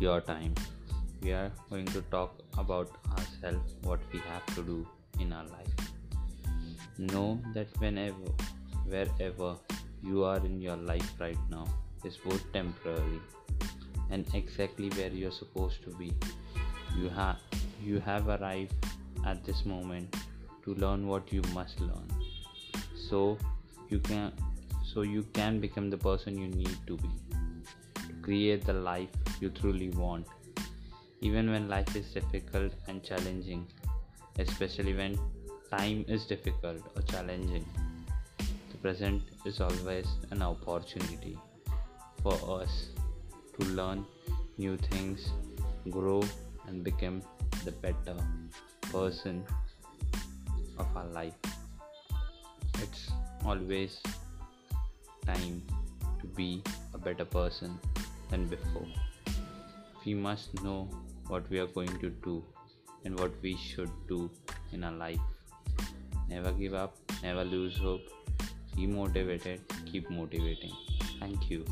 your time. We are going to talk about ourselves, what we have to do in our life. Know that whenever, wherever you are in your life right now is both temporary and exactly where you're supposed to be. You have you have arrived at this moment to learn what you must learn. So you can so you can become the person you need to be create the life you truly want even when life is difficult and challenging especially when time is difficult or challenging. The present is always an opportunity for us to learn new things grow and become the better person of our life. It's always time to be a better person than before. We must know what we are going to do and what we should do in our life. Never give up, never lose hope, be motivated, keep motivating. Thank you.